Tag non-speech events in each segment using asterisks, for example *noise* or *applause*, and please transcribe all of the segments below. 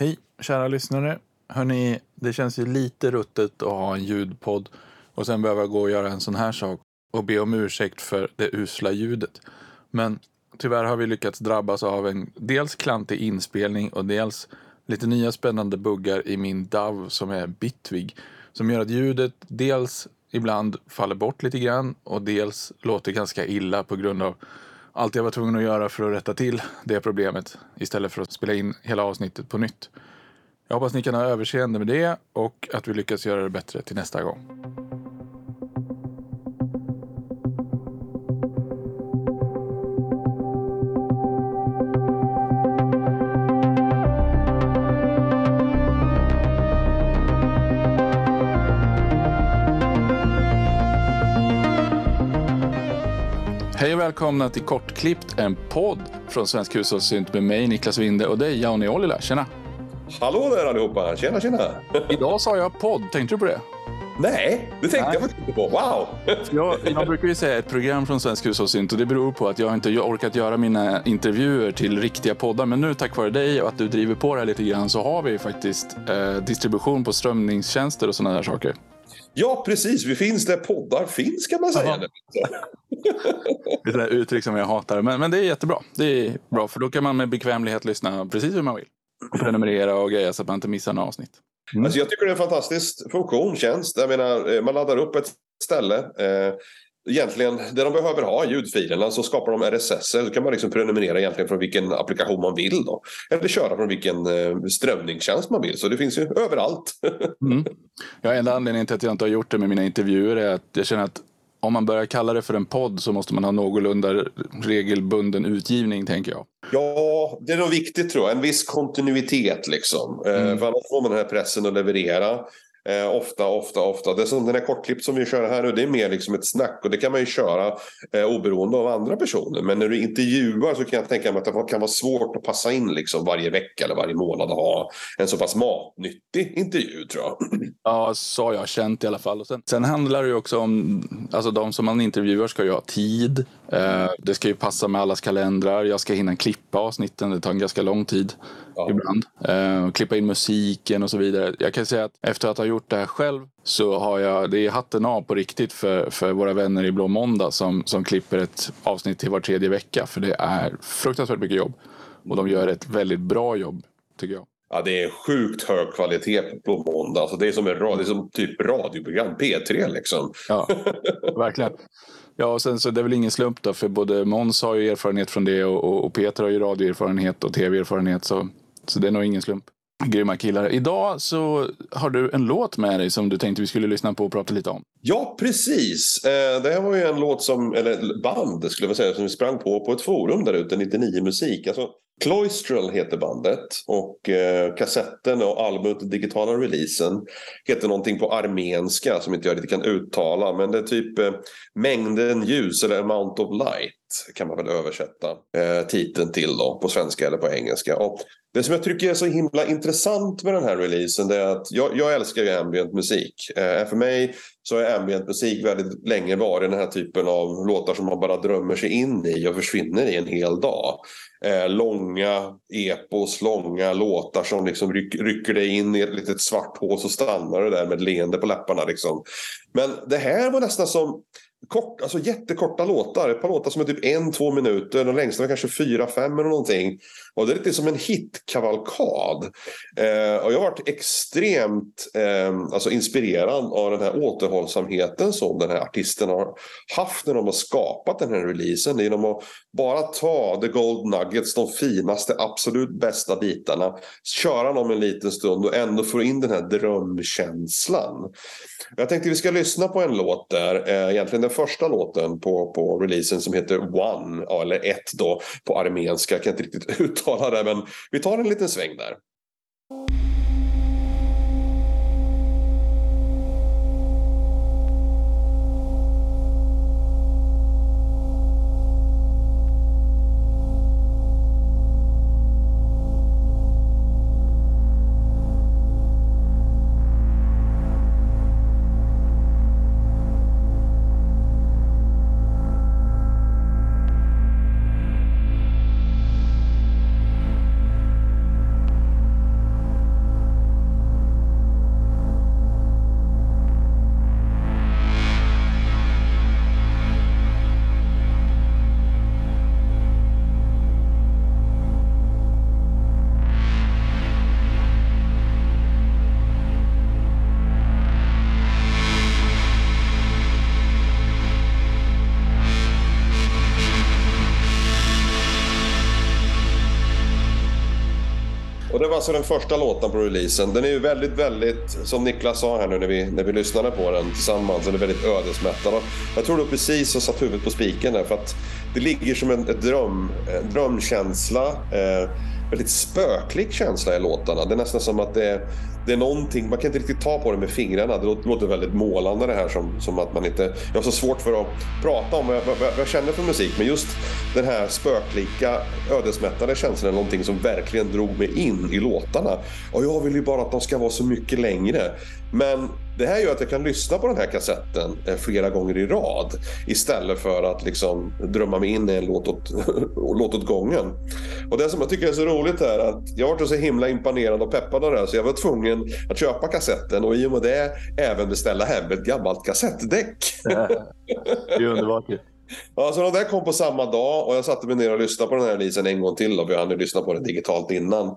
Hej kära lyssnare. Hörni, det känns ju lite ruttet att ha en ljudpodd och sen behöva gå och göra en sån här sak och be om ursäkt för det usla ljudet. Men tyvärr har vi lyckats drabbas av en dels klantig inspelning och dels lite nya spännande buggar i min DAV som är Bitwig. som gör att ljudet dels ibland faller bort lite grann och dels låter ganska illa på grund av allt jag var tvungen att göra för att rätta till det problemet istället för att spela in hela avsnittet på nytt. Jag hoppas ni kan ha överseende med det och att vi lyckas göra det bättre till nästa gång. Välkomna till Kortklippt, en podd från Svensk Hushållssynt med mig Niklas Winde och dig Jauni Ollila. Tjena! Hallå där allihopa! Tjena tjena! *laughs* Idag sa jag podd, tänkte du på det? Nej, det tänkte Nej. jag inte på. Wow! *laughs* Jag, jag brukar ju säga ett program från Svensk Hushållssynt och det beror på att jag inte orkat göra mina intervjuer till riktiga poddar. Men nu tack vare dig och att du driver på det här lite grann så har vi faktiskt eh, distribution på strömningstjänster och sådana där saker. Ja, precis. Vi finns där poddar finns kan man säga. Det är ett uttryck som jag hatar. Men, men det är jättebra. Det är bra för då kan man med bekvämlighet lyssna precis hur man vill. Och prenumerera och greja så att man inte missar några avsnitt. Alltså, jag tycker det är en fantastisk funktion, tjänst. Jag menar, eh, man laddar upp ett ställe. Eh, egentligen, det de behöver ha, ljudfilerna, så skapar de RSS. Så kan man liksom prenumerera egentligen från vilken applikation man vill. Då. Eller köra från vilken eh, strömningstjänst man vill. Så det finns ju överallt. *laughs* Mm. Ja, enda anledningen till att jag inte har gjort det med mina intervjuer är att jag känner att om man börjar kalla det för en podd så måste man ha någorlunda regelbunden utgivning, tänker jag. Ja, det är nog viktigt tror jag. En viss kontinuitet liksom. Eh, Mm. För annars får man den här pressen att leverera. Eh, ofta, ofta, ofta. Det som den här kortklipp som vi kör här nu. Det är mer liksom ett snack. Och det kan man ju köra eh, oberoende av andra personer. Men när du intervjuar så kan jag tänka mig att det kan vara svårt att passa in liksom varje vecka eller varje månad och ha en så pass matnyttig intervju tror jag. *clears throat* Ja, så har jag känt i alla fall. Och sen, sen handlar det ju också om, alltså de som man intervjuar ska ju ha tid. Eh, det ska ju passa med allas kalendrar. Jag ska hinna klippa avsnitten, det tar en ganska lång tid Ja. ibland. Eh, klippa in musiken och så vidare. Jag kan säga att efter att ha gjort det här själv så har jag, det är hatten av på riktigt för, för våra vänner i Blå Måndag som, som klipper ett avsnitt till var tredje vecka. För det är fruktansvärt mycket jobb. Och de gör ett väldigt bra jobb, tycker jag. Ja, det är sjukt hög kvalitet på måndag. Alltså, det, är som en, det är som typ radioprogram, P3 liksom. Ja, *laughs* verkligen. Ja, och sen så det är väl ingen slump då, för både Måns har ju erfarenhet från det och, och, Peter har ju radioerfarenhet och tv-erfarenhet. Så, så det är nog ingen slump. Grymma killar. Idag så har du en låt med dig som du tänkte vi skulle lyssna på och prata lite om. Ja, precis. Eh, det här var ju en låt som, eller band skulle jag säga, som vi sprang på på ett forum där ute, 99 Musik. Alltså, Cloistral heter bandet och eh, kassetten och albumet, digitala releasen, heter någonting på armenska som inte jag riktigt kan uttala. Men det är typ eh, mängden ljus eller amount of light kan man väl översätta eh, titeln till då på svenska eller på engelska. Och det som jag tycker är så himla intressant med den här releasen det är att jag, jag älskar ju ambient musik. Eh, för mig så har ambient musik väldigt länge varit den här typen av låtar som man bara drömmer sig in i och försvinner i en hel dag. Eh, långa epos, långa låtar som liksom ryck, rycker dig in i ett litet svart hål så stannar du där med ett leende på läpparna. Liksom. Men det här var nästan som kort, alltså jättekorta låtar. Ett par låtar som är typ en, två minuter. De längsta var kanske fyra, fem eller någonting. Och det är lite som en hitkavalkad. Eh, och jag har varit extremt eh, alltså inspirerad av den här återhållsamheten som den här artisten har haft när de har skapat den här releasen. Genom att bara ta the gold nuggets, de finaste, absolut bästa bitarna. Köra dem en liten stund och ändå få in den här drömkänslan. Jag tänkte vi ska lyssna på en låt där. Eh, egentligen den första låten på, på releasen som heter One. Eller ett då på armenska. Jag kan inte riktigt *laughs* uttala det men vi tar en liten sväng där. Alltså den första låten på releasen. Den är ju väldigt, väldigt, som Niklas sa här nu när vi, när vi lyssnade på den tillsammans, den är väldigt ödesmättad. Jag tror du precis har satt huvudet på spiken där för att det ligger som en, en dröm, en drömkänsla. Eh, väldigt spöklik känsla i låtarna. Det är nästan som att det, är det är någonting, man kan inte riktigt ta på det med fingrarna. Det låter väldigt målande det här som, som att man inte... Jag har så svårt för att prata om vad jag, vad, vad jag känner för musik. Men just den här spöklika, ödesmättade känslan är någonting som verkligen drog mig in i låtarna. Och jag vill ju bara att de ska vara så mycket längre. Men det här gör att jag kan lyssna på den här kassetten eh, flera gånger i rad istället för att liksom drömma mig in i en låt åt, *laughs* låt åt gången. Och det som jag tycker är så roligt är att jag var så himla imponerad och peppad av det här så jag var tvungen att köpa kassetten och i och med det även beställa hem ett gammalt kassettdäck. *laughs* det är underbart ju. Ja, så de där kom på samma dag och jag satte mig ner och lyssnade på den här releasen en gång till. Då, för jag hade lyssnat på den digitalt innan.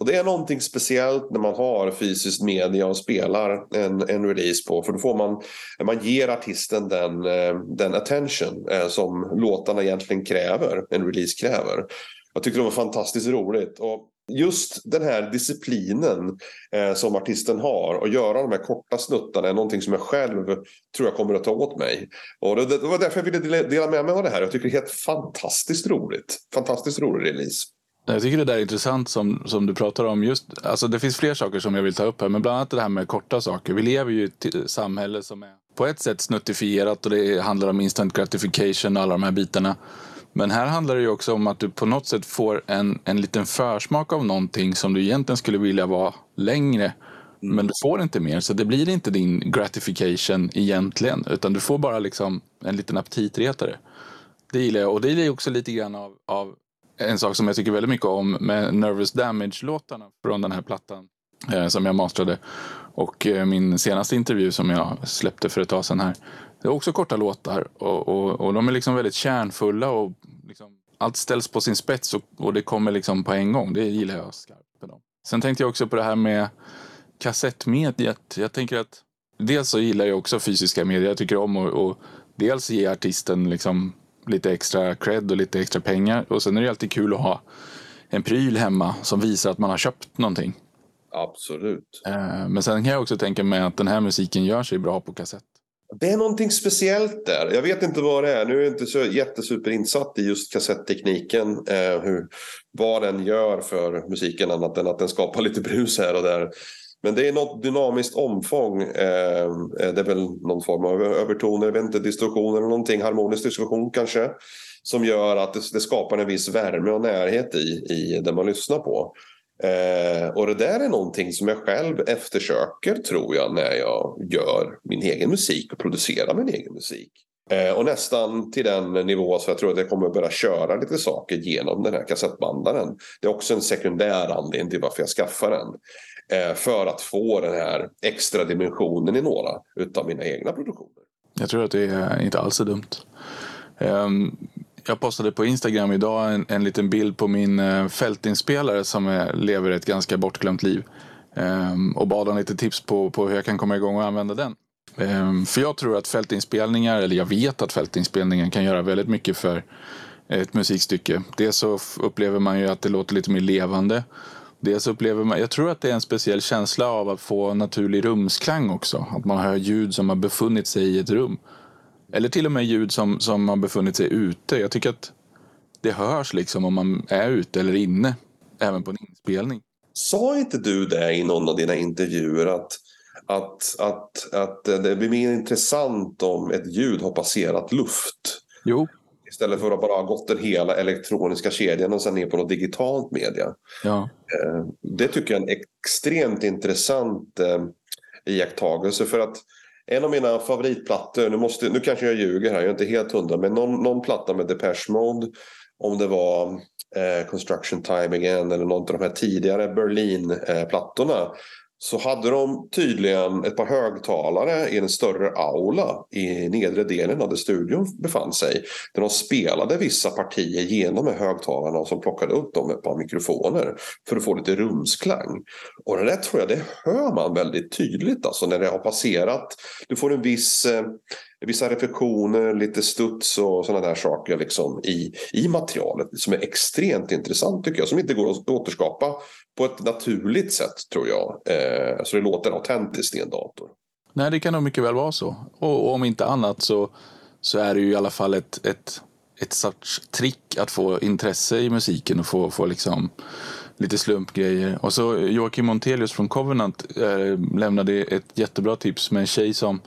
Och det är någonting speciellt när man har fysiskt media och spelar en, en release på. För då får man, man ger artisten den, eh, den attention eh, som låtarna egentligen kräver, en release kräver. Jag tyckte det var fantastiskt roligt. Och just den här disciplinen eh, som artisten har att göra de här korta snuttarna är någonting som jag själv tror jag kommer att ta åt mig. Och det, det var därför jag ville dela med mig av det här. Jag tycker det är helt fantastiskt roligt. Fantastiskt rolig release. Jag tycker det där är intressant som, som du pratar om. Just, alltså det finns fler saker som jag vill ta upp här, men bland annat det här med korta saker. Vi lever ju i ett samhälle som är på ett sätt snuttifierat och det handlar om instant gratification och alla de här bitarna. Men här handlar det ju också om att du på något sätt får en, en liten försmak av någonting som du egentligen skulle vilja vara längre. Mm. Men du får inte mer, så det blir inte din gratification egentligen. Utan du får bara liksom en liten aptitretare. Det gillar jag. Och det gillar jag också lite grann av, av en sak som jag tycker väldigt mycket om med Nervous Damage-låtarna från den här plattan eh, som jag mastrade. Och eh, min senaste intervju som jag släppte för ett tag sedan här. Det är också korta låtar och, och, och de är liksom väldigt kärnfulla och liksom, allt ställs på sin spets och, och, det kommer liksom på en gång. Det gillar jag skarpt med dem. Sen tänkte jag också på det här med kassettmediet. Jag tänker att dels så gillar jag också fysiska medier. Jag tycker om att dels ge artisten liksom lite extra cred och lite extra pengar. Och sen är det alltid kul att ha en pryl hemma som visar att man har köpt någonting. Absolut. Eh, men sen kan jag också tänka mig att den här musiken gör sig bra på kassett. Det är någonting speciellt där. Jag vet inte vad det är. Nu är jag inte så jättesuperinsatt i just kassettekniken. Eh, hur, vad den gör för musiken annat än att den skapar lite brus här och där. Men det är något dynamiskt omfång. Eh, eh det är väl någon form av övertoner, jag vet inte, distorsion eller någonting. Harmonisk distorsion kanske. Som gör att det, det, skapar en viss värme och närhet i, i det man lyssnar på. Eh, och det där är någonting som jag själv eftersöker tror jag när jag gör min egen musik och producerar min egen musik. Eh, och nästan till den nivå så jag tror att jag kommer börja köra lite saker genom den här kassettbandaren. Det är också en sekundär anledning till varför jag skaffar den. Eh, för att få den här extra dimensionen i några utav mina egna produktioner. Jag tror att det är inte alls är dumt. Um, jag postade på Instagram idag en, en liten bild på min eh, fältinspelare som är, lever ett ganska bortglömt liv. Ehm, och bad om lite tips på, på hur jag kan komma igång och använda den. Ehm, för jag tror att fältinspelningar, eller jag vet att fältinspelningar kan göra väldigt mycket för ett musikstycke. Dels så upplever man ju att det låter lite mer levande. Dels upplever man, jag tror att det är en speciell känsla av att få naturlig rumsklang också. Att man hör ljud som har befunnit sig i ett rum. Eller till och med ljud som, som har befunnit sig ute. Jag tycker att det hörs liksom om man är ute eller inne. Även på en inspelning. Sa inte du det i någon av dina intervjuer att, att, att, att det blir mer intressant om ett ljud har passerat luft? Jo, Istället för att bara ha gått den hela elektroniska kedjan och sen ner på något digitalt media. Ja. Eh, det tycker jag är en extremt intressant eh, iakttagelse. För att en av mina favoritplattor, nu, måste, nu kanske jag ljuger här, jag är inte helt hundra, men någon, någon platta med Depeche Mode. Om det var eh, Construction Time Again eller någon av de här tidigare Berlin-plattorna. Eh, så hade de tydligen ett par högtalare i en större aula i nedre delen av där studion befann sig. Där de spelade vissa partier genom med högtalarna och som plockade upp dem med ett par mikrofoner för att få lite rumsklang. Och det där tror jag, det hör man väldigt tydligt alltså när det har passerat. Du får en viss eh, vissa reflektioner, lite studs och sådana där saker liksom i, i materialet som är extremt intressant tycker jag. Som inte går att återskapa på ett naturligt sätt tror jag. Eh, så det låter autentiskt i en dator. Nej, det kan nog mycket väl vara så. Och, och om inte annat så, så är det ju i alla fall ett, ett, ett sorts trick att få intresse i musiken och få, få liksom lite slumpgrejer. Och så Joakim Montelius från Covenant eh, lämnade ett jättebra tips med en tjej som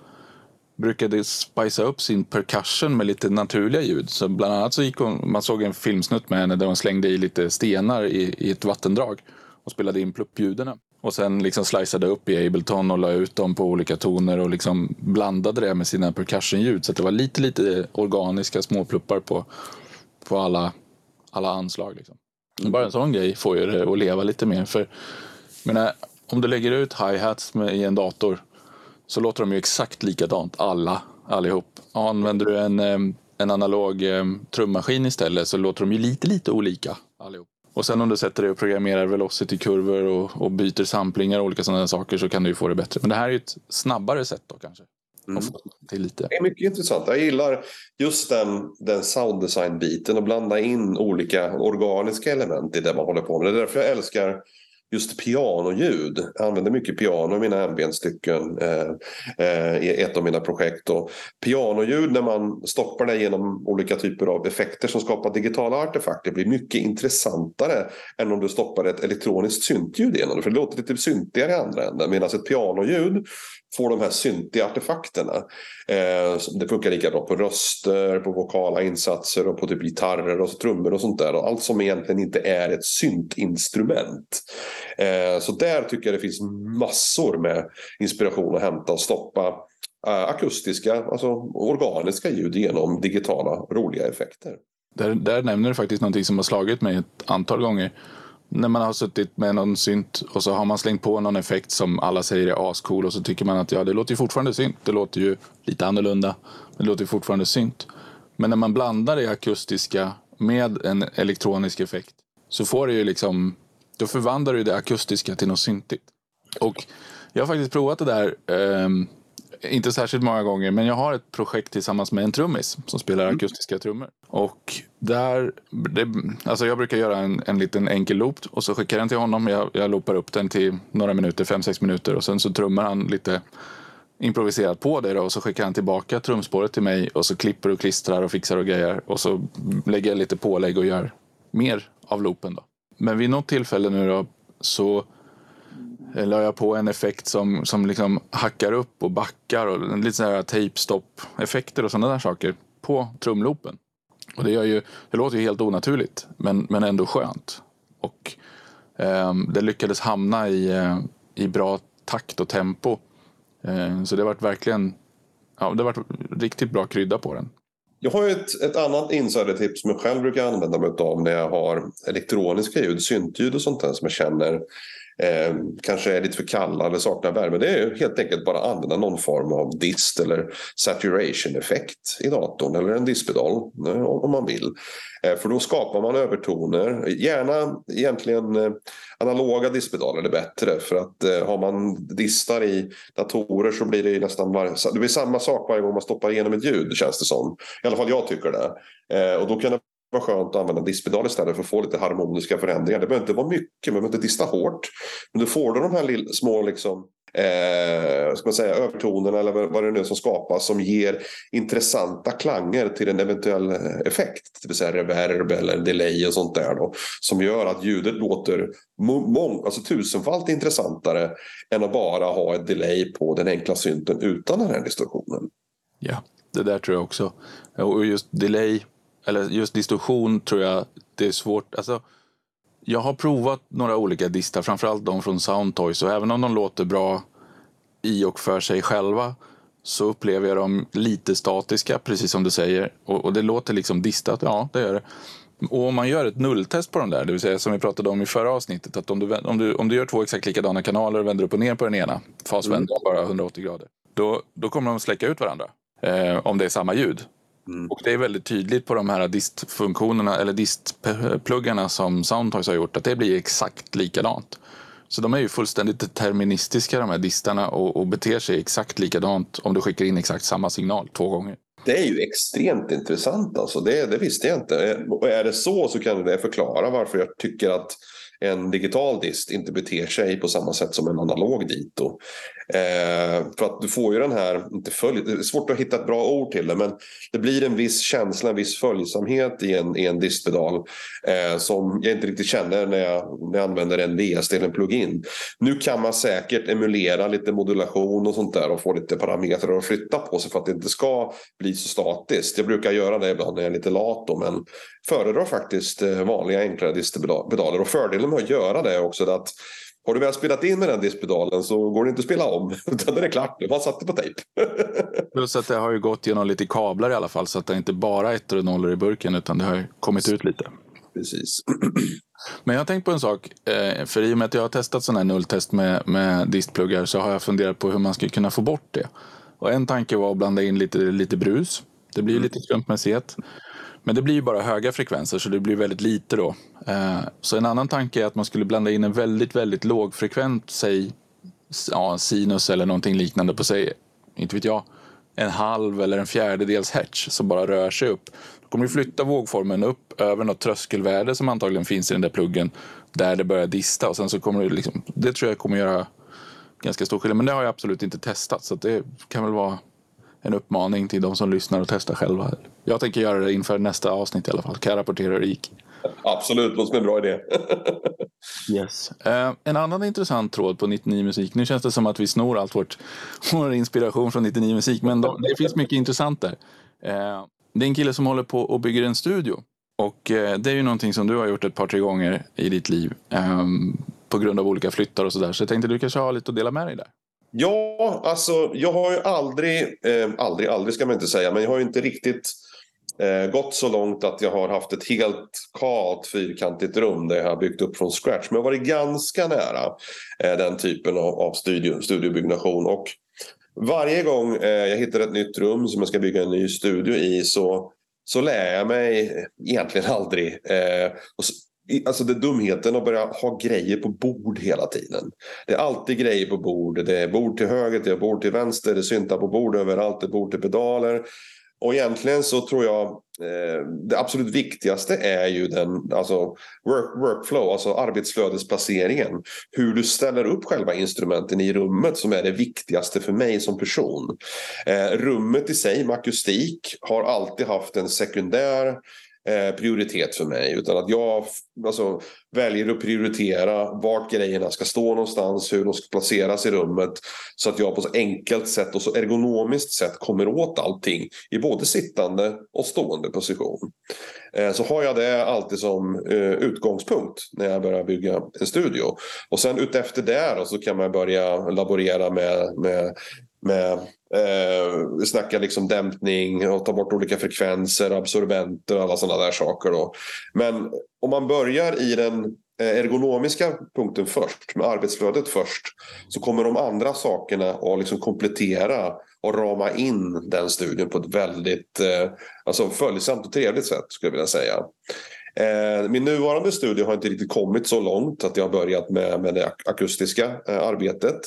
brukade spicea upp sin percussion med lite naturliga ljud. Så bland annat så gick hon, man såg en filmsnutt med henne där hon slängde i lite stenar i, i ett vattendrag och spelade in pluppljuden. Och sen liksom sliceade upp i Ableton och la ut dem på olika toner och liksom blandade det med sina percussionljud. Så att det var lite, lite organiska småpluppar på, på alla, alla anslag. Liksom. Bara en sån grej får ju det att leva lite mer. För menar, om du lägger ut hi-hats i en dator så låter de ju exakt likadant alla, allihop. Använder du en, en analog trummaskin istället så låter de ju lite, lite olika allihop. Och sen om du sätter dig och programmerar velocity-kurvor och, och byter samplingar och olika sådana saker så kan du ju få det bättre. Men det här är ju ett snabbare sätt då kanske. Mm. Det, är lite. det är mycket intressant. Jag gillar just den, den sounddesign-biten och blanda in olika organiska element i det man håller på med. Det är därför jag älskar just pianoljud. Jag använder mycket piano i mina ambientstycken eh, eh, i ett av mina projekt. Och pianoljud när man stoppar det genom olika typer av effekter som skapar digitala artefakter blir mycket intressantare än om du stoppar ett elektroniskt syntljud igenom det. För det låter lite syntigare i andra änden. Medan ett pianoljud får de här syntiga artefakterna. Eh, det funkar lika bra på röster, på vokala insatser och på typ gitarrer och trummor och sånt där. allt som egentligen inte är ett syntinstrument. Eh, så där tycker jag det finns massor med inspiration att hämta och stoppa eh, akustiska, alltså organiska ljud genom digitala roliga effekter. Där, där nämner du faktiskt någonting som har slagit mig ett antal gånger när man har suttit med någon synt och så har man slängt på någon effekt som alla säger är ascool och så tycker man att ja, det låter ju fortfarande synt. Det låter ju lite annorlunda, men det låter ju fortfarande synt. Men när man blandar det akustiska med en elektronisk effekt så får det ju liksom, då förvandlar du det akustiska till något syntigt. Och jag har faktiskt provat det där eh, inte särskilt många gånger, men jag har ett projekt tillsammans med en trummis som spelar mm. akustiska trummor. Och där, det, alltså jag brukar göra en, en liten enkel loop och så skickar jag den till honom. Jag, jag loopar upp den till några minuter, fem sex minuter och sen så trummar han lite improviserat på det då, och så skickar han tillbaka trumspåret till mig och så klipper och klistrar och fixar och grejer och så lägger jag lite pålägg och gör mer av loopen då. Men vid något tillfälle nu då så Eh, la jag på en effekt som, som liksom hackar upp och backar och lite sådana här tape-stop-effekter och sådana där saker på trumloopen. Och det, gör ju, det låter ju helt onaturligt men, men ändå skönt. Och eh, det lyckades hamna i, eh, i bra takt och tempo. Eh, så det har varit verkligen ja, det har varit riktigt bra krydda på den. Jag har ett, ett annat insidertips som jag själv brukar använda mig av när jag har elektroniska ljud, syntljud och sånt där som jag känner eh, kanske är lite för kalla eller saknar värme. Det är helt enkelt bara att använda någon form av dist eller saturation-effekt i datorn eller en dispedal eh, om man vill. Eh, för då skapar man övertoner. Gärna egentligen eh, analoga dispedaler är bättre för att eh, har man distar i datorer så blir det nästan var, det blir samma sak varje gång man stoppar igenom ett ljud känns det som. I alla fall jag tycker det. Eh, och då kan det vara skönt att använda diskpedal istället för att få lite harmoniska förändringar. Det behöver inte vara mycket, man behöver inte dista hårt. Men då får du de här små liksom, eh, ska man säga, övertonerna eller vad det nu är som skapas som ger intressanta klanger till en eventuell effekt. Det vill säga reverb eller delay och sånt där. Då, som gör att ljudet låter mång, alltså tusenfalt intressantare än att bara ha ett delay på den enkla synten utan den här distorsionen. Ja, det där tror jag också. Och just delay eller just distorsion tror jag det är svårt. Alltså, jag har provat några olika distar, framförallt de från Soundtoys och även om de låter bra i och för sig själva så upplever jag dem lite statiska, precis som du säger. Och, och det låter liksom distat, ja det gör det. Och om man gör ett nulltest på de där, det vill säga som vi pratade om i förra avsnittet, att om du, om du, om du gör två exakt likadana kanaler och vänder upp och ner på den ena, fasvänder mm. bara 180 grader, då, då kommer de släcka ut varandra. Eh, om det är samma ljud. Mm. Och det är väldigt tydligt på de här distfunktionerna eller distpluggarna som Soundtoys har gjort att det blir exakt likadant. Så de är ju fullständigt deterministiska de här distarna och, och beter sig exakt likadant om du skickar in exakt samma signal två gånger. Det är ju extremt intressant alltså. Det, det visste jag inte. Och är det så så kan det förklara varför jag tycker att en digital dist inte beter sig på samma sätt som en analog dito. Eh, för att du får ju den här, inte följ, det är svårt att hitta ett bra ord till det men det blir en viss känsla, en viss följsamhet i en, i en distpedal eh, som jag inte riktigt känner när jag, när jag använder en VSD eller en plugin. Nu kan man säkert emulera lite modulation och sånt där och få lite parametrar att flytta på sig för att det inte ska bli så statiskt. Jag brukar göra det ibland när jag är lite lat då, men föredrar faktiskt eh, vanliga enklare distpedaler och fördelen med att göra det är också att har du väl spelat in med den diskpedalen så går det inte att spela om. *laughs* Utan den är klart, du bara satt det på tejp. *laughs* Plus att det har ju gått genom lite kablar i alla fall så att det inte bara är ettor och nollor i burken utan det har kommit ut lite. Precis. *clears throat* Men jag har tänkt på en sak. Eh, för i och med att jag har testat sådana här nulltest med, med distpluggar så har jag funderat på hur man skulle kunna få bort det. Och en tanke var att blanda in lite, lite brus. Det blir mm. lite slumpmässighet. Men det blir ju bara höga frekvenser så det blir väldigt lite då. Eh, så en annan tanke är att man skulle blanda in en väldigt, väldigt lågfrekvent, säg ja, sinus eller någonting liknande på sig, inte vet jag, en halv eller en fjärdedels hertz som bara rör sig upp. Då kommer du flytta vågformen upp över något tröskelvärde som antagligen finns i den där pluggen där det börjar dista och sen så kommer det liksom, det tror jag kommer göra ganska stor skillnad. Men det har jag absolut inte testat så det kan väl vara en uppmaning till de som lyssnar och testar själva. Jag tänker göra det inför nästa avsnitt i alla fall. Kan jag rapportera hur det gick. Absolut, det låter som en bra idé. yes. Uh, en annan intressant tråd på 99 Musik. Nu känns det som att vi snor allt vårt, *laughs* vår inspiration från 99 Musik. Men de, det finns mycket intressant där. Uh, det är en kille som håller på och bygger en studio. Och uh, det är ju någonting som du har gjort ett par, tre gånger i ditt liv. Um, på grund av olika flyttar och sådär. Så jag tänkte du kanske har lite att dela med dig där. Ja, alltså jag har ju aldrig, eh, aldrig, aldrig ska man inte säga, men jag har ju inte riktigt eh, gått så långt att jag har haft ett helt kalt fyrkantigt rum där jag har byggt upp från scratch. Men jag har varit ganska nära eh, den typen av, av studio, studiobyggnation. Och varje gång eh, jag hittar ett nytt rum som jag ska bygga en ny studio i så så lär jag mig egentligen aldrig. Eh, och Alltså det dumheten att börja ha grejer på bord hela tiden. Det är alltid grejer på bord. Det är bord till höger, det är bord till vänster, det är syntar på bord överallt, det är bord till pedaler. Och egentligen så tror jag eh, det absolut viktigaste är ju den alltså work, workflow, alltså arbetsflödesplaceringen. Hur du ställer upp själva instrumenten i rummet som är det viktigaste för mig som person. Eh, rummet i sig med akustik har alltid haft en sekundär Eh, prioritet för mig. Utan att jag alltså, väljer att prioritera vart grejerna ska stå någonstans, hur de ska placeras i rummet. Så att jag på så enkelt sätt och så ergonomiskt sätt kommer åt allting i både sittande och stående position. Eh, så har jag det alltid som eh, utgångspunkt när jag börjar bygga en studio. Och sen utefter det så kan man börja laborera med, med med eh, vi snackar liksom dämpning och ta bort olika frekvenser, absorbenter och alla sådana där saker. Då. Men om man börjar i den eh, ergonomiska punkten först, med arbetsflödet först, så kommer de andra sakerna att liksom komplettera och rama in den studien på ett väldigt eh, alltså följsamt och trevligt sätt skulle jag vilja säga. Eh, min nuvarande studie har inte riktigt kommit så långt att jag har börjat med, med det akustiska eh, arbetet.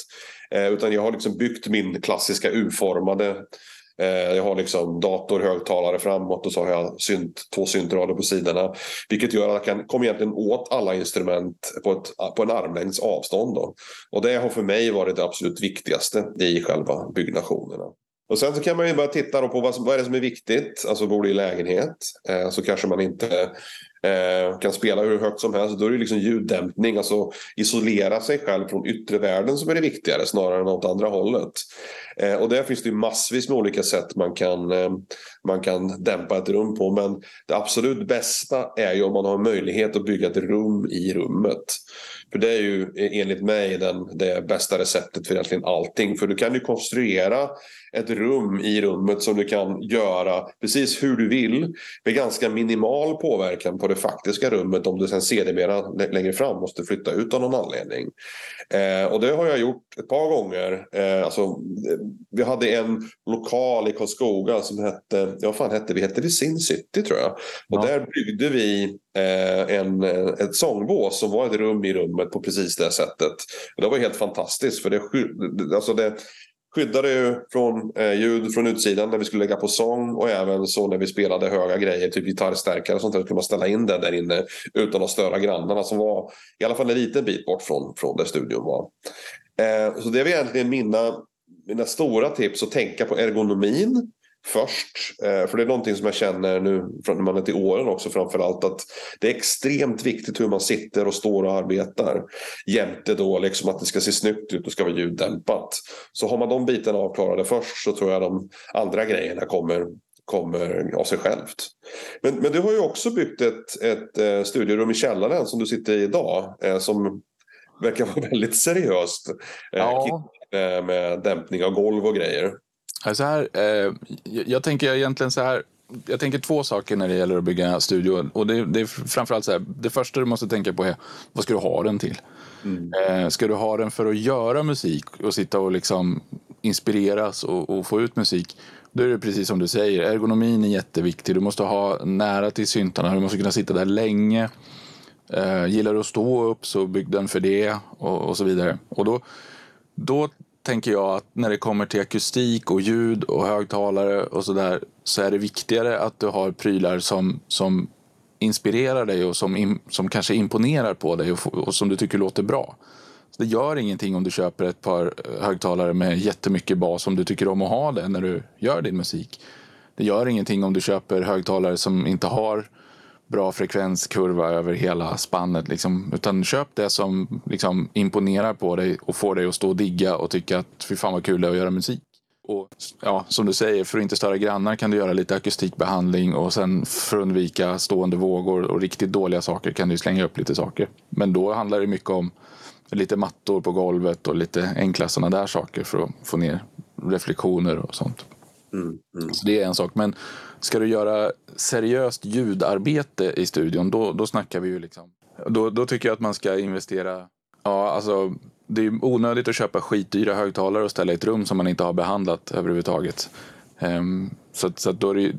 Eh, utan jag har liksom byggt min klassiska U-formade eh, jag har liksom dator, högtalare framåt och så har jag synt, två syntrader på sidorna. Vilket gör att jag kan komma egentligen åt alla instrument på, ett, på en armlängds avstånd. Då. Och det har för mig varit det absolut viktigaste i själva byggnationerna. Och sen så kan man ju bara titta på vad, som, vad är det som är viktigt. Alltså bor du i lägenhet eh, så kanske man inte Eh, kan spela hur högt som helst. Då är det liksom ljuddämpning, alltså isolera sig själv från yttre världen som är det viktigare snarare än åt andra hållet. Eh, och där finns det massvis med olika sätt man kan, eh, man kan dämpa ett rum på. Men det absolut bästa är ju om man har möjlighet att bygga ett rum i rummet. För det är ju eh, enligt mig den, det bästa receptet för egentligen allting. För du kan ju konstruera ett rum i rummet som du kan göra precis hur du vill med ganska minimal påverkan på det faktiska rummet om du sen sedermera längre fram måste flytta ut av någon anledning. Eh, och det har jag gjort ett par gånger. Eh, alltså, vi hade en lokal i Karlskoga som hette, ja fan hette vi? Hette vi Sin City tror jag. Och ja. där byggde vi eh, en, ett sångbås som var ett rum i rummet på precis det sättet. Och det var helt fantastiskt för det, alltså det skyddade ju från eh, ljud från utsidan när vi skulle lägga på sång och även så när vi spelade höga grejer, typ gitarrstärkare och sånt där, kunde man ställa in det där inne utan att störa grannarna som var i alla fall en liten bit bort från, från där studion var. Eh, så det är egentligen mina, mina stora tips att tänka på ergonomin först. Eh, för det är någonting som jag känner nu när man är till åren också framförallt att det är extremt viktigt hur man sitter och står och arbetar. Jämte då liksom att det ska se snyggt ut och ska vara ljuddämpat. Så har man de bitarna avklarade först så tror jag de andra grejerna kommer kommer av sig självt. Men, men du har ju också byggt ett, ett eh, studierum i källaren som du sitter i idag. Eh, som verkar vara *laughs* väldigt seriöst. Ja. Med dämpning av golv och grejer. Så här, eh, jag tänker egentligen så här. Jag tänker två saker när det gäller att bygga studio. Och det, det är framförallt så här, det första du måste tänka på är vad ska du ha den till? Mm. Eh, ska du ha den för att göra musik och sitta och liksom inspireras och, och, få ut musik? Då är det precis som du säger, ergonomin är jätteviktig. Du måste ha nära till syntarna, du måste kunna sitta där länge. Eh, gillar du att stå upp så bygg den för det och, och så vidare. Och då, då tänker jag att när det kommer till akustik och ljud och högtalare och sådär så är det viktigare att du har prylar som, som inspirerar dig och som, in, som kanske imponerar på dig och, och som du tycker låter bra. Så det gör ingenting om du köper ett par eh, högtalare med jättemycket bas om du tycker om att ha det när du gör din musik. Det gör ingenting om du köper högtalare som inte har bra frekvenskurva över hela spannet. Liksom. Utan köp det som liksom, imponerar på dig och får dig att stå och digga och tycka att fy fan vad kul det är att göra musik. Och ja, som du säger, för att inte störa grannar kan du göra lite akustikbehandling och sen för att undvika stående vågor och riktigt dåliga saker kan du slänga upp lite saker. Men då handlar det mycket om lite mattor på golvet och lite enkla sådana där saker för att få ner reflektioner och sånt. Mm, mm. Så det är en sak. Men ska du göra seriöst ljudarbete i studion, då, då snackar vi ju liksom. Då, då tycker jag att man ska investera. Ja, alltså det är onödigt att köpa skitdyra högtalare och ställa i ett rum som man inte har behandlat överhuvudtaget. Um, så, så då är det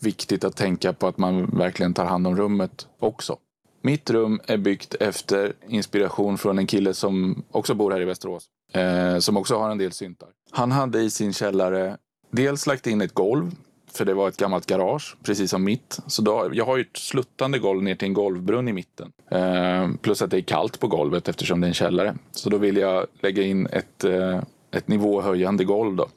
viktigt att tänka på att man verkligen tar hand om rummet också. Mitt rum är byggt efter inspiration från en kille som också bor här i Västerås. Eh, som också har en del syntar. Han hade i sin källare dels lagt in ett golv, för det var ett gammalt garage, precis som mitt. Så då, jag har ju ett sluttande golv ner till en golvbrunn i mitten. Eh, plus att det är kallt på golvet eftersom det är en källare. Så då vill jag lägga in ett, eh, ett nivåhöjande golv då,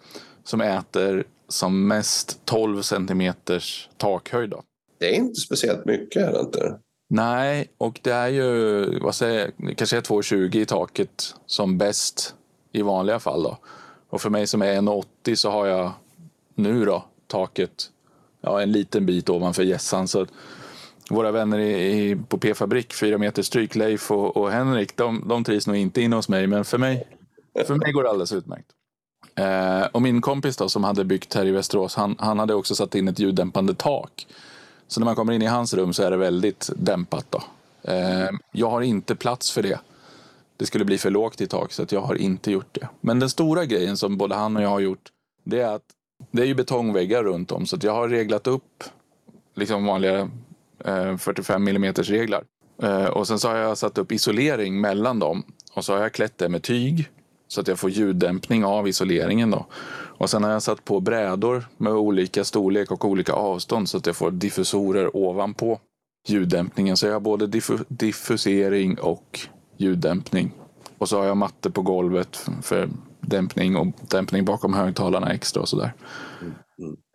som äter som mest 12 centimeters takhöjd. Då. Det är inte speciellt mycket, är det inte? Nej, och det är ju, vad säger jag, kanske är 2,20 i taket som bäst i vanliga fall. Då. Och för mig som är 1,80 så har jag nu då taket ja, en liten bit ovanför gässan. Så våra vänner i, på P-fabrik, fyra meter stryk, Leif och, och Henrik, de, de trivs nog inte inne hos mig. Men för mig, för mig går det alldeles utmärkt. Eh, och min kompis då, som hade byggt här i Västerås, han, han hade också satt in ett ljuddämpande tak. Så när man kommer in i hans rum så är det väldigt dämpat. Då. Eh, jag har inte plats för det det skulle bli för lågt i tak så att jag har inte gjort det. Men den stora grejen som både han och jag har gjort det är att det är ju betongväggar runt om så att jag har reglat upp liksom vanliga eh, 45 mm reglar. Eh, och sen så har jag satt upp isolering mellan dem och så har jag klätt det med tyg så att jag får ljuddämpning av isoleringen då. Och sen har jag satt på brädor med olika storlek och olika avstånd så att jag får diffusorer ovanpå ljuddämpningen. Så jag har både diffu diffusering och ljuddämpning. Och så har jag matte på golvet för dämpning och dämpning bakom högtalarna extra och sådär. Mm.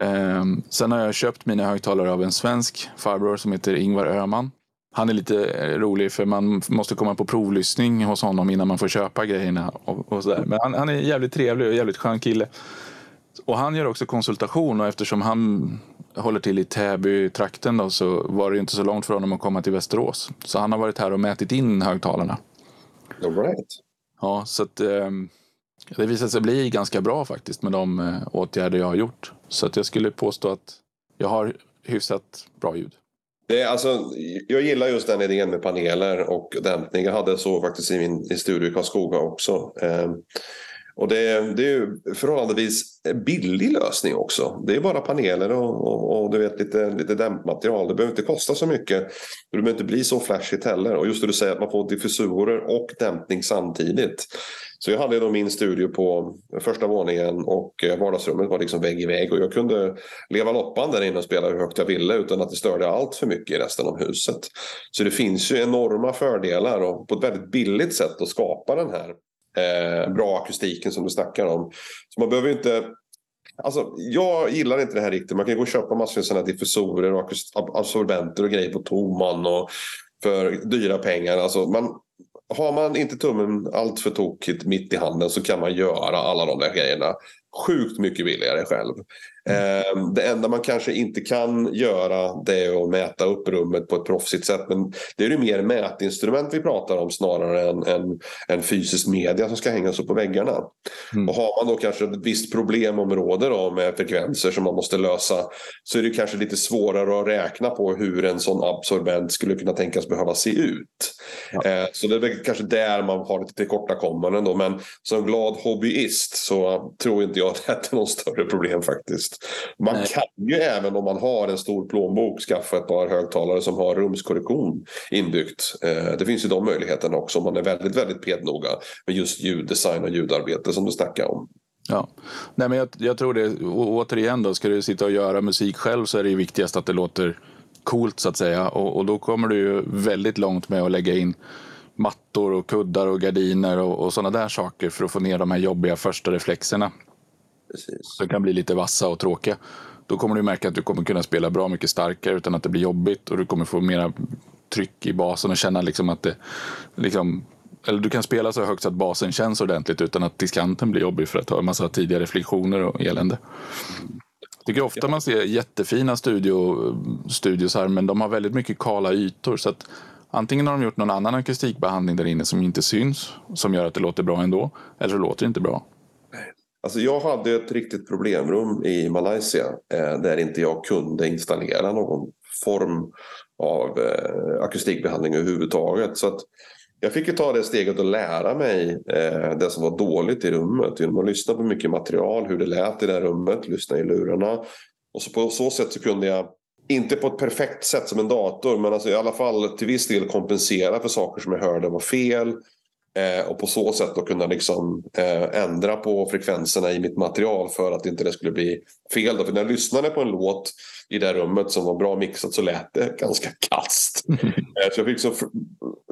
Mm. sen har jag köpt mina högtalare av en svensk farbror som heter Ingvar Öhman. Han är lite eh, rolig för man måste komma på provlyssning hos honom innan man får köpa grejerna. Och, och sådär. Men han, han, är jävligt trevlig och jävligt skön kille. Och han gör också konsultation och eftersom han håller till i Täby-trakten så var det inte så långt för honom att komma till Västerås. Så han har varit här och mätit in högtalarna. All right. Ja, så att, eh, det visade sig bli ganska bra faktiskt med de eh, åtgärder jag har gjort. Så att jag skulle påstå att jag har hyfsat bra ljud. Det är alltså, jag gillar just den idén med paneler och dämpning. Jag hade så faktiskt i min i studio i Karlskoga också. Ehm, och det, det är ju förhållandevis billig lösning också. Det är bara paneler och, och, och, du vet, lite, lite dämpmaterial. Det behöver inte kosta så mycket. Det behöver inte bli så flashigt heller. Och just det du säger att man får diffusorer och dämpning samtidigt. Så jag hade då min studio på första våningen och vardagsrummet var liksom vägg i vägg. Och jag kunde leva loppan där inne och spela hur högt jag ville utan att det störde allt för mycket i resten av huset. Så det finns ju enorma fördelar och på ett väldigt billigt sätt att skapa den här eh, bra akustiken som du snackar om. Så man behöver inte Alltså, jag gillar inte det här riktigt. Man kan gå och köpa massor av sådana diffusorer och absorbenter och grejer på Toman och för dyra pengar. Alltså, man, har man inte tummen allt för tokigt mitt i handen så kan man göra alla de där grejerna sjukt mycket billigare själv. Mm. Det enda man kanske inte kan göra det är att mäta upp rummet på ett proffsigt sätt. Men det är ju mer mätinstrument vi pratar om snarare än, än, än fysisk media som ska hängas upp på väggarna. Mm. Och har man då kanske ett visst problemområde då med frekvenser som man måste lösa så är det kanske lite svårare att räkna på hur en sån absorbent skulle kunna tänkas behöva se ut. Ja. Eh, så det är kanske där man har lite tillkortakommanden. Men som glad hobbyist så tror inte jag att det är något större problem faktiskt. Man Nej. kan ju även om man har en stor plånbok skaffa ett par högtalare som har rumskorrektion inbyggt. Eh, det finns ju de möjligheterna också om man är väldigt, väldigt pednoga med just ljuddesign och ljudarbete som du snackar om. Ja, Nej, men jag, jag tror det. återigen då, ska du sitta och göra musik själv så är det ju viktigast att det låter coolt så att säga. Och, och då kommer du ju väldigt långt med att lägga in mattor och kuddar och gardiner och, och sådana där saker för att få ner de här jobbiga första reflexerna. Precis. Som kan bli lite vassa och tråkiga. Då kommer du märka att du kommer kunna spela bra mycket starkare utan att det blir jobbigt och du kommer få mera tryck i basen och känna liksom att det liksom, eller du kan spela så högt så att basen känns ordentligt utan att diskanten blir jobbig för att ha en massa tidiga reflektioner och elände. Jag tycker ofta man ser jättefina studio, studios här men de har väldigt mycket kala ytor. så att Antingen har de gjort någon annan akustikbehandling där inne som inte syns, som gör att det låter bra ändå, eller så låter det inte bra. Alltså jag hade ett riktigt problemrum i Malaysia eh, där inte jag kunde installera någon form av eh, akustikbehandling överhuvudtaget. Så att jag fick ju ta det steget och lära mig eh, det som var dåligt i rummet genom att lyssna på mycket material, hur det lät i det här rummet, lyssna i lurarna. Och så på så sätt så kunde jag, inte på ett perfekt sätt som en dator, men alltså i alla fall till viss del kompensera för saker som jag hörde var fel Eh, och på så sätt då kunna liksom, eh, ändra på frekvenserna i mitt material för att inte det skulle bli fel. Då. För när jag lyssnade på en låt i det rummet som var bra mixat så lät det ganska kast. *laughs* eh, så jag fick så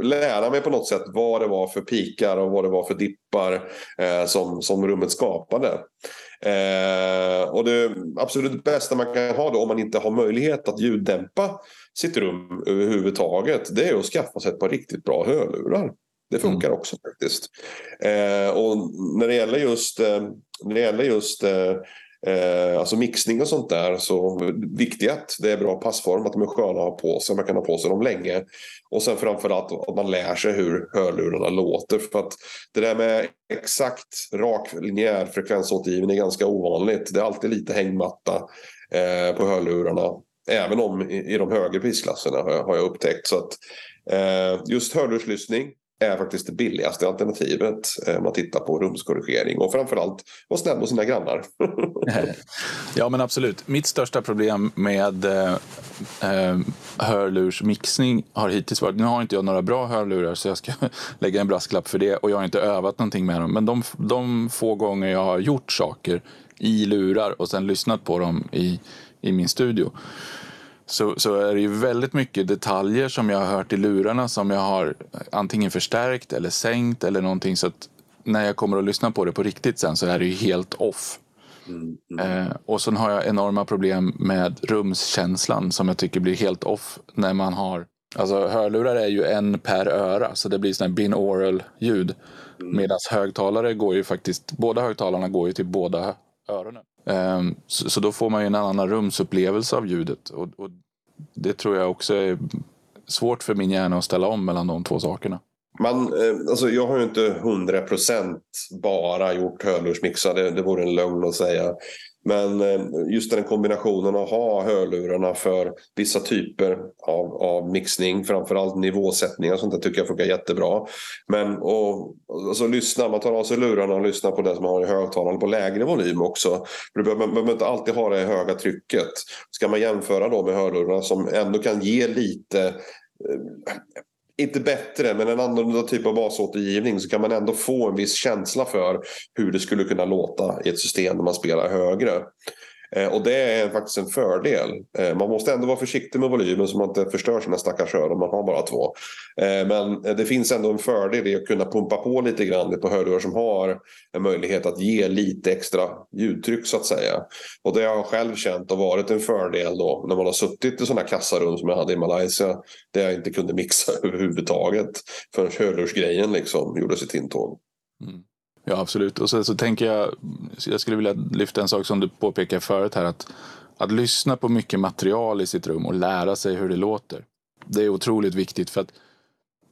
lära mig på något sätt vad det var för pikar och vad det var för dippar eh, som, som rummet skapade. Eh, och det absolut bästa man kan ha då om man inte har möjlighet att ljuddämpa sitt rum överhuvudtaget det är att skaffa sig ett par riktigt bra hörlurar. Det funkar mm. också faktiskt. Eh, och när det gäller just, eh, när det gäller just eh, eh alltså mixning och sånt där så viktigt att det är bra passform, att de är sköna att ha på sig, man kan ha på sig dem länge. Och sen framförallt att man lär sig hur hörlurarna låter. För att det där med exakt rak linjär frekvensåtergivning är ganska ovanligt. Det är alltid lite hängmatta eh, på hörlurarna. Även om i, i de högre prisklasserna har jag, har jag upptäckt. Så att, eh, just hörlurslyssning är faktiskt det billigaste alternativet eh, om man tittar på rumskorrigering och framförallt vara snäll mot sina grannar. *laughs* *laughs* ja men absolut. Mitt största problem med eh, eh, hörlursmixning har hittills varit, nu har inte jag några bra hörlurar så jag ska *laughs* lägga en brasklapp för det och jag har inte övat någonting med dem men de, de få gånger jag har gjort saker i lurar och sen lyssnat på dem i, i min studio så, så är det ju väldigt mycket detaljer som jag har hört i lurarna som jag har antingen förstärkt eller sänkt eller någonting så att när jag kommer att lyssna på det på riktigt sen så är det ju helt off. Mm, mm. Eh, och sen har jag enorma problem med rumskänslan som jag tycker blir helt off när man har Alltså hörlurar är ju en per öra så det blir här binaural ljud. Mm. Medan högtalare går ju faktiskt, båda högtalarna går ju till båda öronen. Ehm, så, så, då får man ju en annan rumsupplevelse av ljudet. Och, och det tror jag också är svårt för min hjärna att ställa om mellan de två sakerna. Man, eh, alltså jag har ju inte 100% bara gjort hörlursmixar, det, det vore en lögn att säga. Men eh, just den kombinationen att ha hörlurarna för vissa typer av, av mixning, framförallt nivåsättningar och sånt där tycker jag funkar jättebra. Men och, alltså, lyssna, man tar av sig lurarna och lyssnar på det som man har i högtalaren på lägre volym också. Man behöver inte alltid ha det höga trycket. Ska man jämföra då med hörlurarna som ändå kan ge lite eh, inte bättre, men en annorlunda typ av basåtergivning så kan man ändå få en viss känsla för hur det skulle kunna låta i ett system när man spelar högre. Eh, och det är faktiskt en fördel. Eh, man måste ändå vara försiktig med volymen så man inte förstör sina stackars öron. Man har bara två. Eh, men det finns ändå en fördel i att kunna pumpa på lite grann på hörlurar som har en möjlighet att ge lite extra ljudtryck så att säga. Och det har jag själv känt har varit en fördel då när man har suttit i sådana kassarum som jag hade i Malaysia. Där jag inte kunde mixa *laughs* överhuvudtaget förrän hörlursgrejen liksom gjorde sitt intåg. Mm. Ja, absolut. Och så, så tänker jag, jag skulle vilja lyfta en sak som du påpekade förut här. Att, att lyssna på mycket material i sitt rum och lära sig hur det låter. Det är otroligt viktigt för att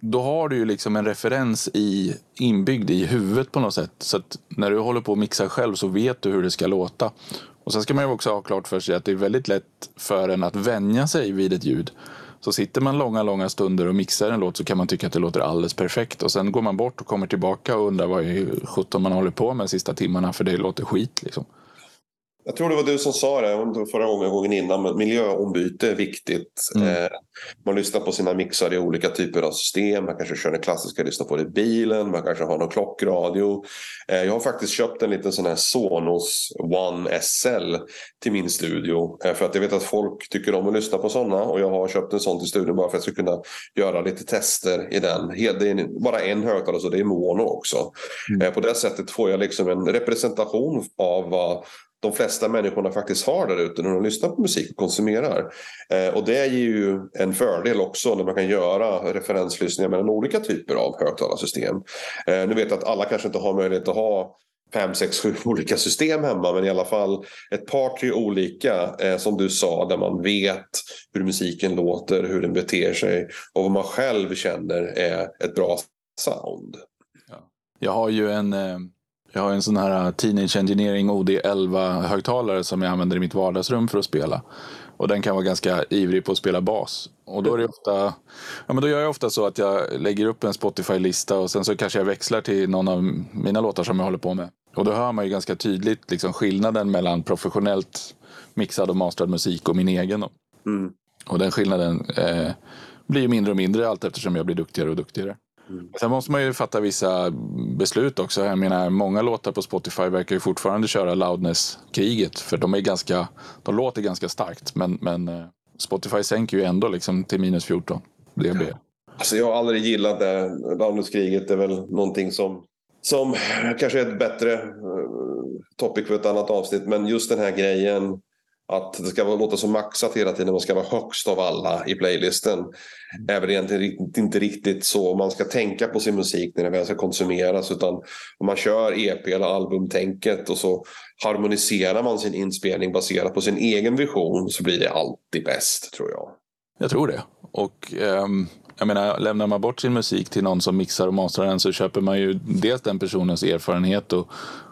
då har du ju liksom en referens i, inbyggd i huvudet på något sätt. Så att när du håller på att mixa själv så vet du hur det ska låta. Och sen ska man ju också ha klart för sig att det är väldigt lätt för en att vänja sig vid ett ljud. Så sitter man långa, långa stunder och mixar en låt så kan man tycka att det låter alldeles perfekt. Och sen går man bort och kommer tillbaka och undrar vad i sjutton man håller på med de sista timmarna för det låter skit. Liksom. Jag tror det var du som sa det förra gången, gången innan, men miljöombyte är viktigt. Mm. Eh, man lyssnar på sina mixar i olika typer av system. Man kanske kör den klassiska, lyssnar på det i bilen. Man kanske har någon klockradio. Eh, jag har faktiskt köpt en liten sån här Sonos One SL till min studio. Eh, för att jag vet att folk tycker om att lyssna på sådana. Och jag har köpt en sån till studion bara för att jag ska kunna göra lite tester i den. Det är bara en högtalare så det är mono också. Mm. Eh, på det sättet får jag liksom en representation av vad de flesta människorna faktiskt har där ute när de lyssnar på musik och konsumerar. Eh, och det ger ju en fördel också när man kan göra referenslyssningar mellan olika typer av högtalarsystem. Eh, nu vet jag att alla kanske inte har möjlighet att ha fem, sex, sju *laughs* olika system hemma men i alla fall ett par, tre olika eh, som du sa där man vet hur musiken låter, hur den beter sig och vad man själv känner är ett bra sound. Ja. Jag har ju en eh, jag har en sån här uh, Teenage Engineering OD11-högtalare som jag använder i mitt vardagsrum för att spela. Och den kan vara ganska ivrig på att spela bas. Och då, är det ofta, ja, men då gör jag ofta så att jag lägger upp en Spotify-lista och sen så kanske jag växlar till någon av mina låtar som jag håller på med. Och då hör man ju ganska tydligt liksom skillnaden mellan professionellt mixad och masterad musik och min egen. Mm. Och den skillnaden eh, blir mindre och mindre allt eftersom jag blir duktigare och duktigare. Mm. Sen måste man ju fatta vissa beslut också. Jag menar, många låtar på Spotify verkar ju fortfarande köra loudness-kriget. För de, är ganska, de låter ganska starkt. Men, men eh, Spotify sänker ju ändå liksom till minus 14 dB. Ja. Alltså jag har aldrig gillat det. Loudness-kriget är väl någonting som, som kanske är ett bättre eh, topic för ett annat avsnitt. Men just den här grejen att det ska låta så maxat hela tiden. Man ska vara högst av alla i playlisten. Mm. Är väl egentligen inte riktigt så man ska tänka på sin musik när den väl ska konsumeras. Utan om man kör EP eller albumtänket och så harmoniserar man sin inspelning baserat på sin egen vision så blir det alltid bäst tror jag. Jag tror det. Och um, jag menar, lämnar man bort sin musik till någon som mixar och masterar den så köper man ju dels den personens erfarenhet och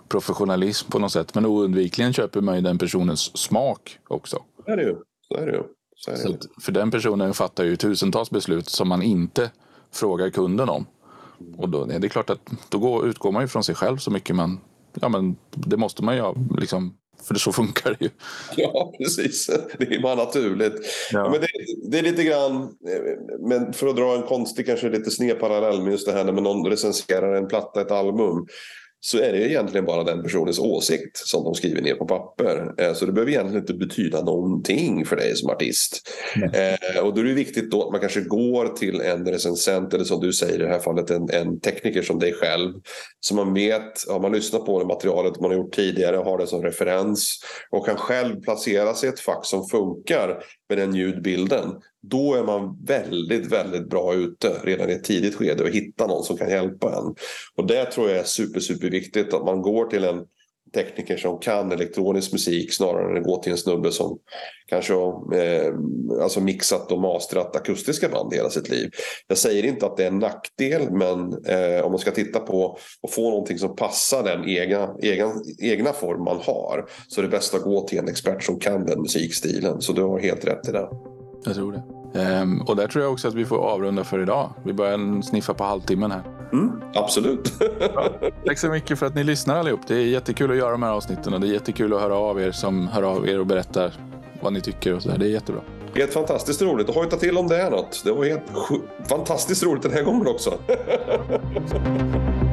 professionalism på något sätt. Men oundvikligen köper man ju den personens smak också. Så är det ju. Så är det ju. Så är det. Så för den personen fattar ju tusentals beslut som man inte frågar kunden om. Och då är det klart att då går, utgår man ju från sig själv så mycket man... Ja, men det måste man ju liksom för så funkar det ju. *laughs* Ja, precis. Det är bara naturligt. Ja. men det, det, är lite grann, men för att dra en konstig, kanske lite sned parallell med just det här när någon recenserar en platta, ett album så är det egentligen bara den personens åsikt som de skriver ner på papper. Eh, så det behöver egentligen inte betyda någonting för dig som artist. Mm. Och då är det viktigt då att man kanske går till en recensent eller som du säger i det här fallet en, en tekniker som dig själv. Så man vet, har man lyssnat på det materialet man har gjort tidigare, har det som referens och kan själv placera sig i ett fack som funkar med den ljudbilden då är man väldigt, väldigt bra ute redan i ett tidigt skede och hitta någon som kan hjälpa en. Och det tror jag är super, superviktigt att man går till en tekniker som kan elektronisk musik snarare än att gå till en snubbe som kanske har eh, alltså mixat och mastrat akustiska band hela sitt liv. Jag säger inte att det är en nackdel men eh, om man ska titta på och få någonting som passar den egna, egna, egna form man har så är det bäst att gå till en expert som kan den musikstilen. Så du har helt rätt i det. Jag tror det. Ehm, och där tror jag också att vi får avrunda för idag. Vi börjar sniffa på halvtimmen här. Mm, absolut. ja, tack så mycket för att ni lyssnar allihop. Det är jättekul att göra de här avsnitten och det är jättekul att höra av er som hör av er och berättar vad ni tycker och så där. Det är jättebra. Helt fantastiskt roligt. Och hojta till om det är något. Det var helt fantastiskt roligt den här gången också. *laughs*